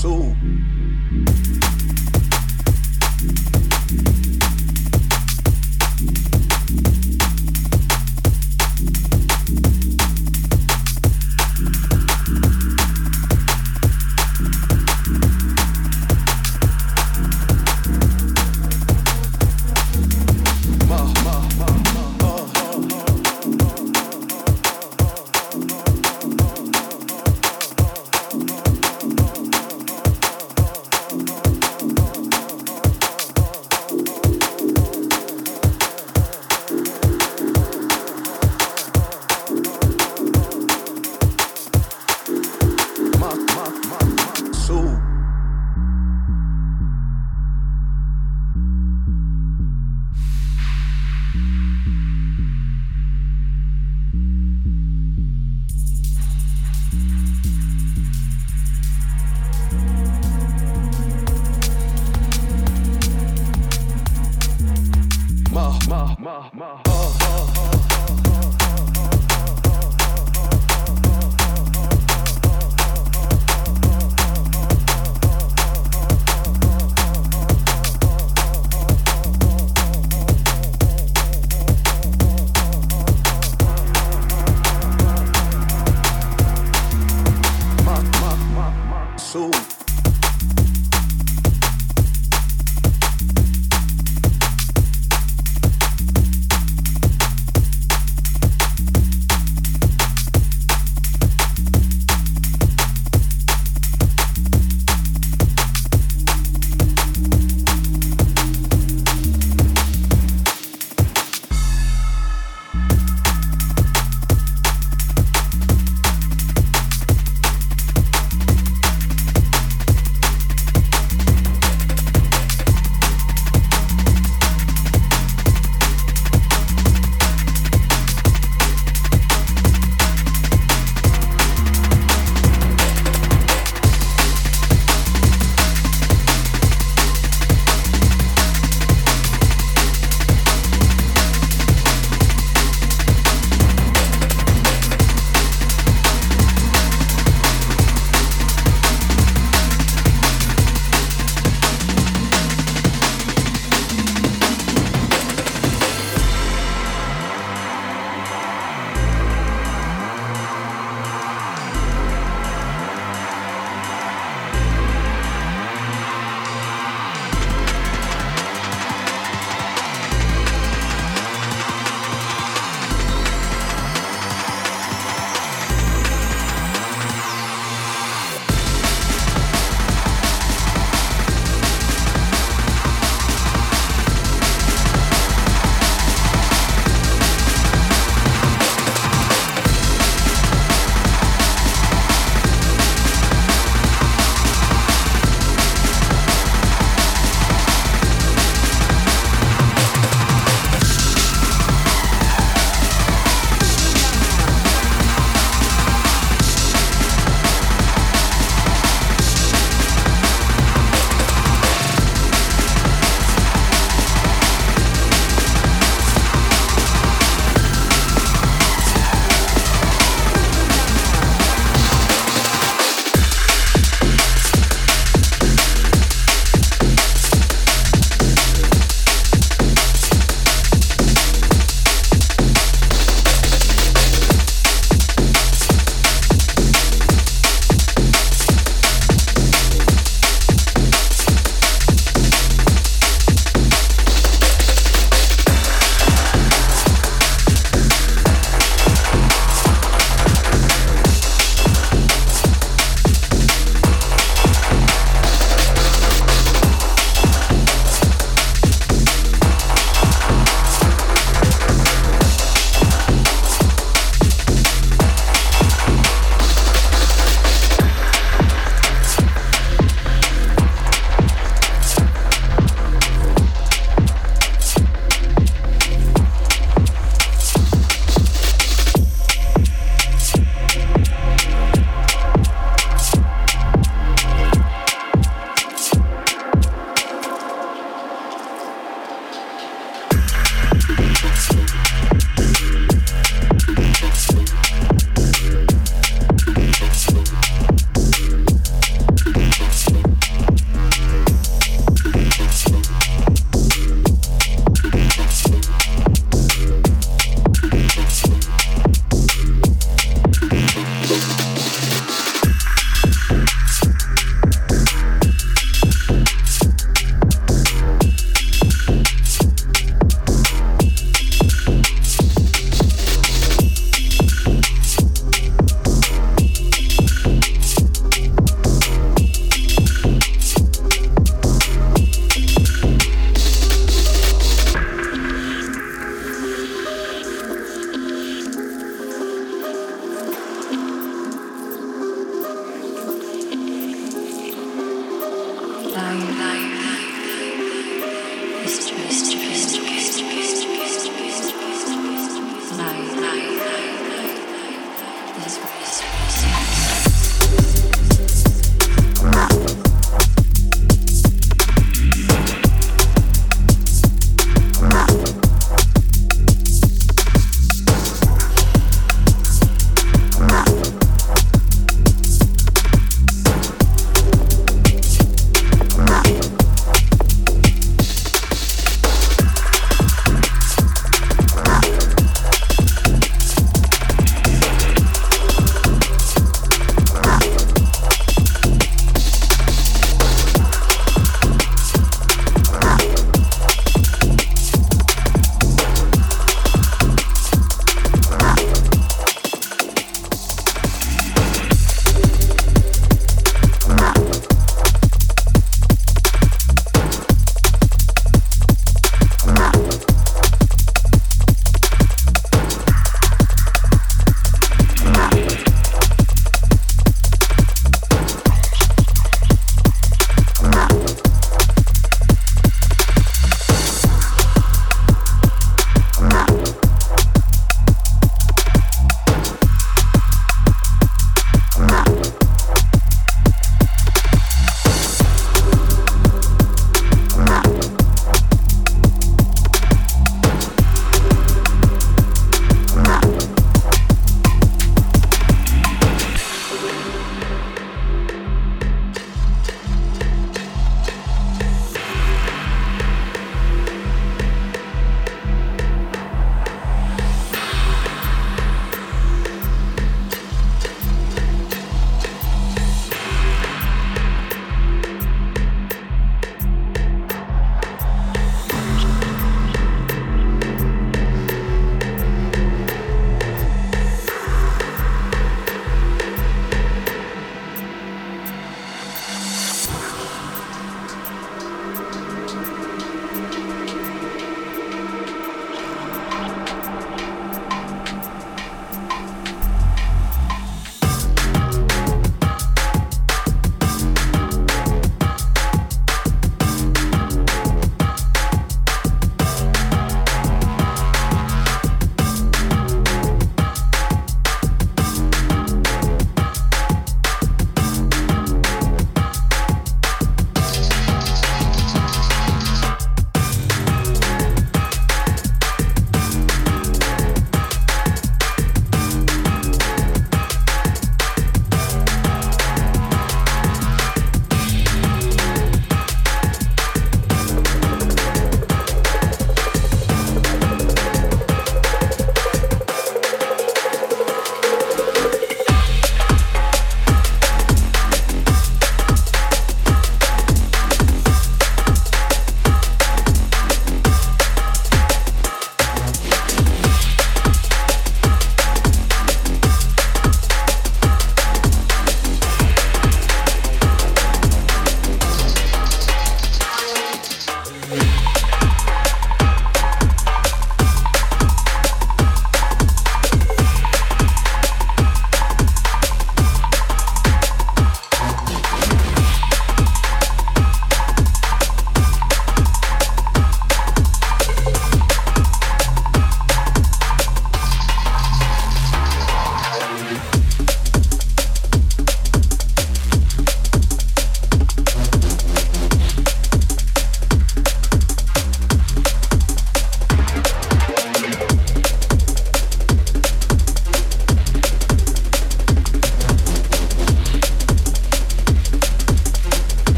soul.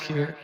here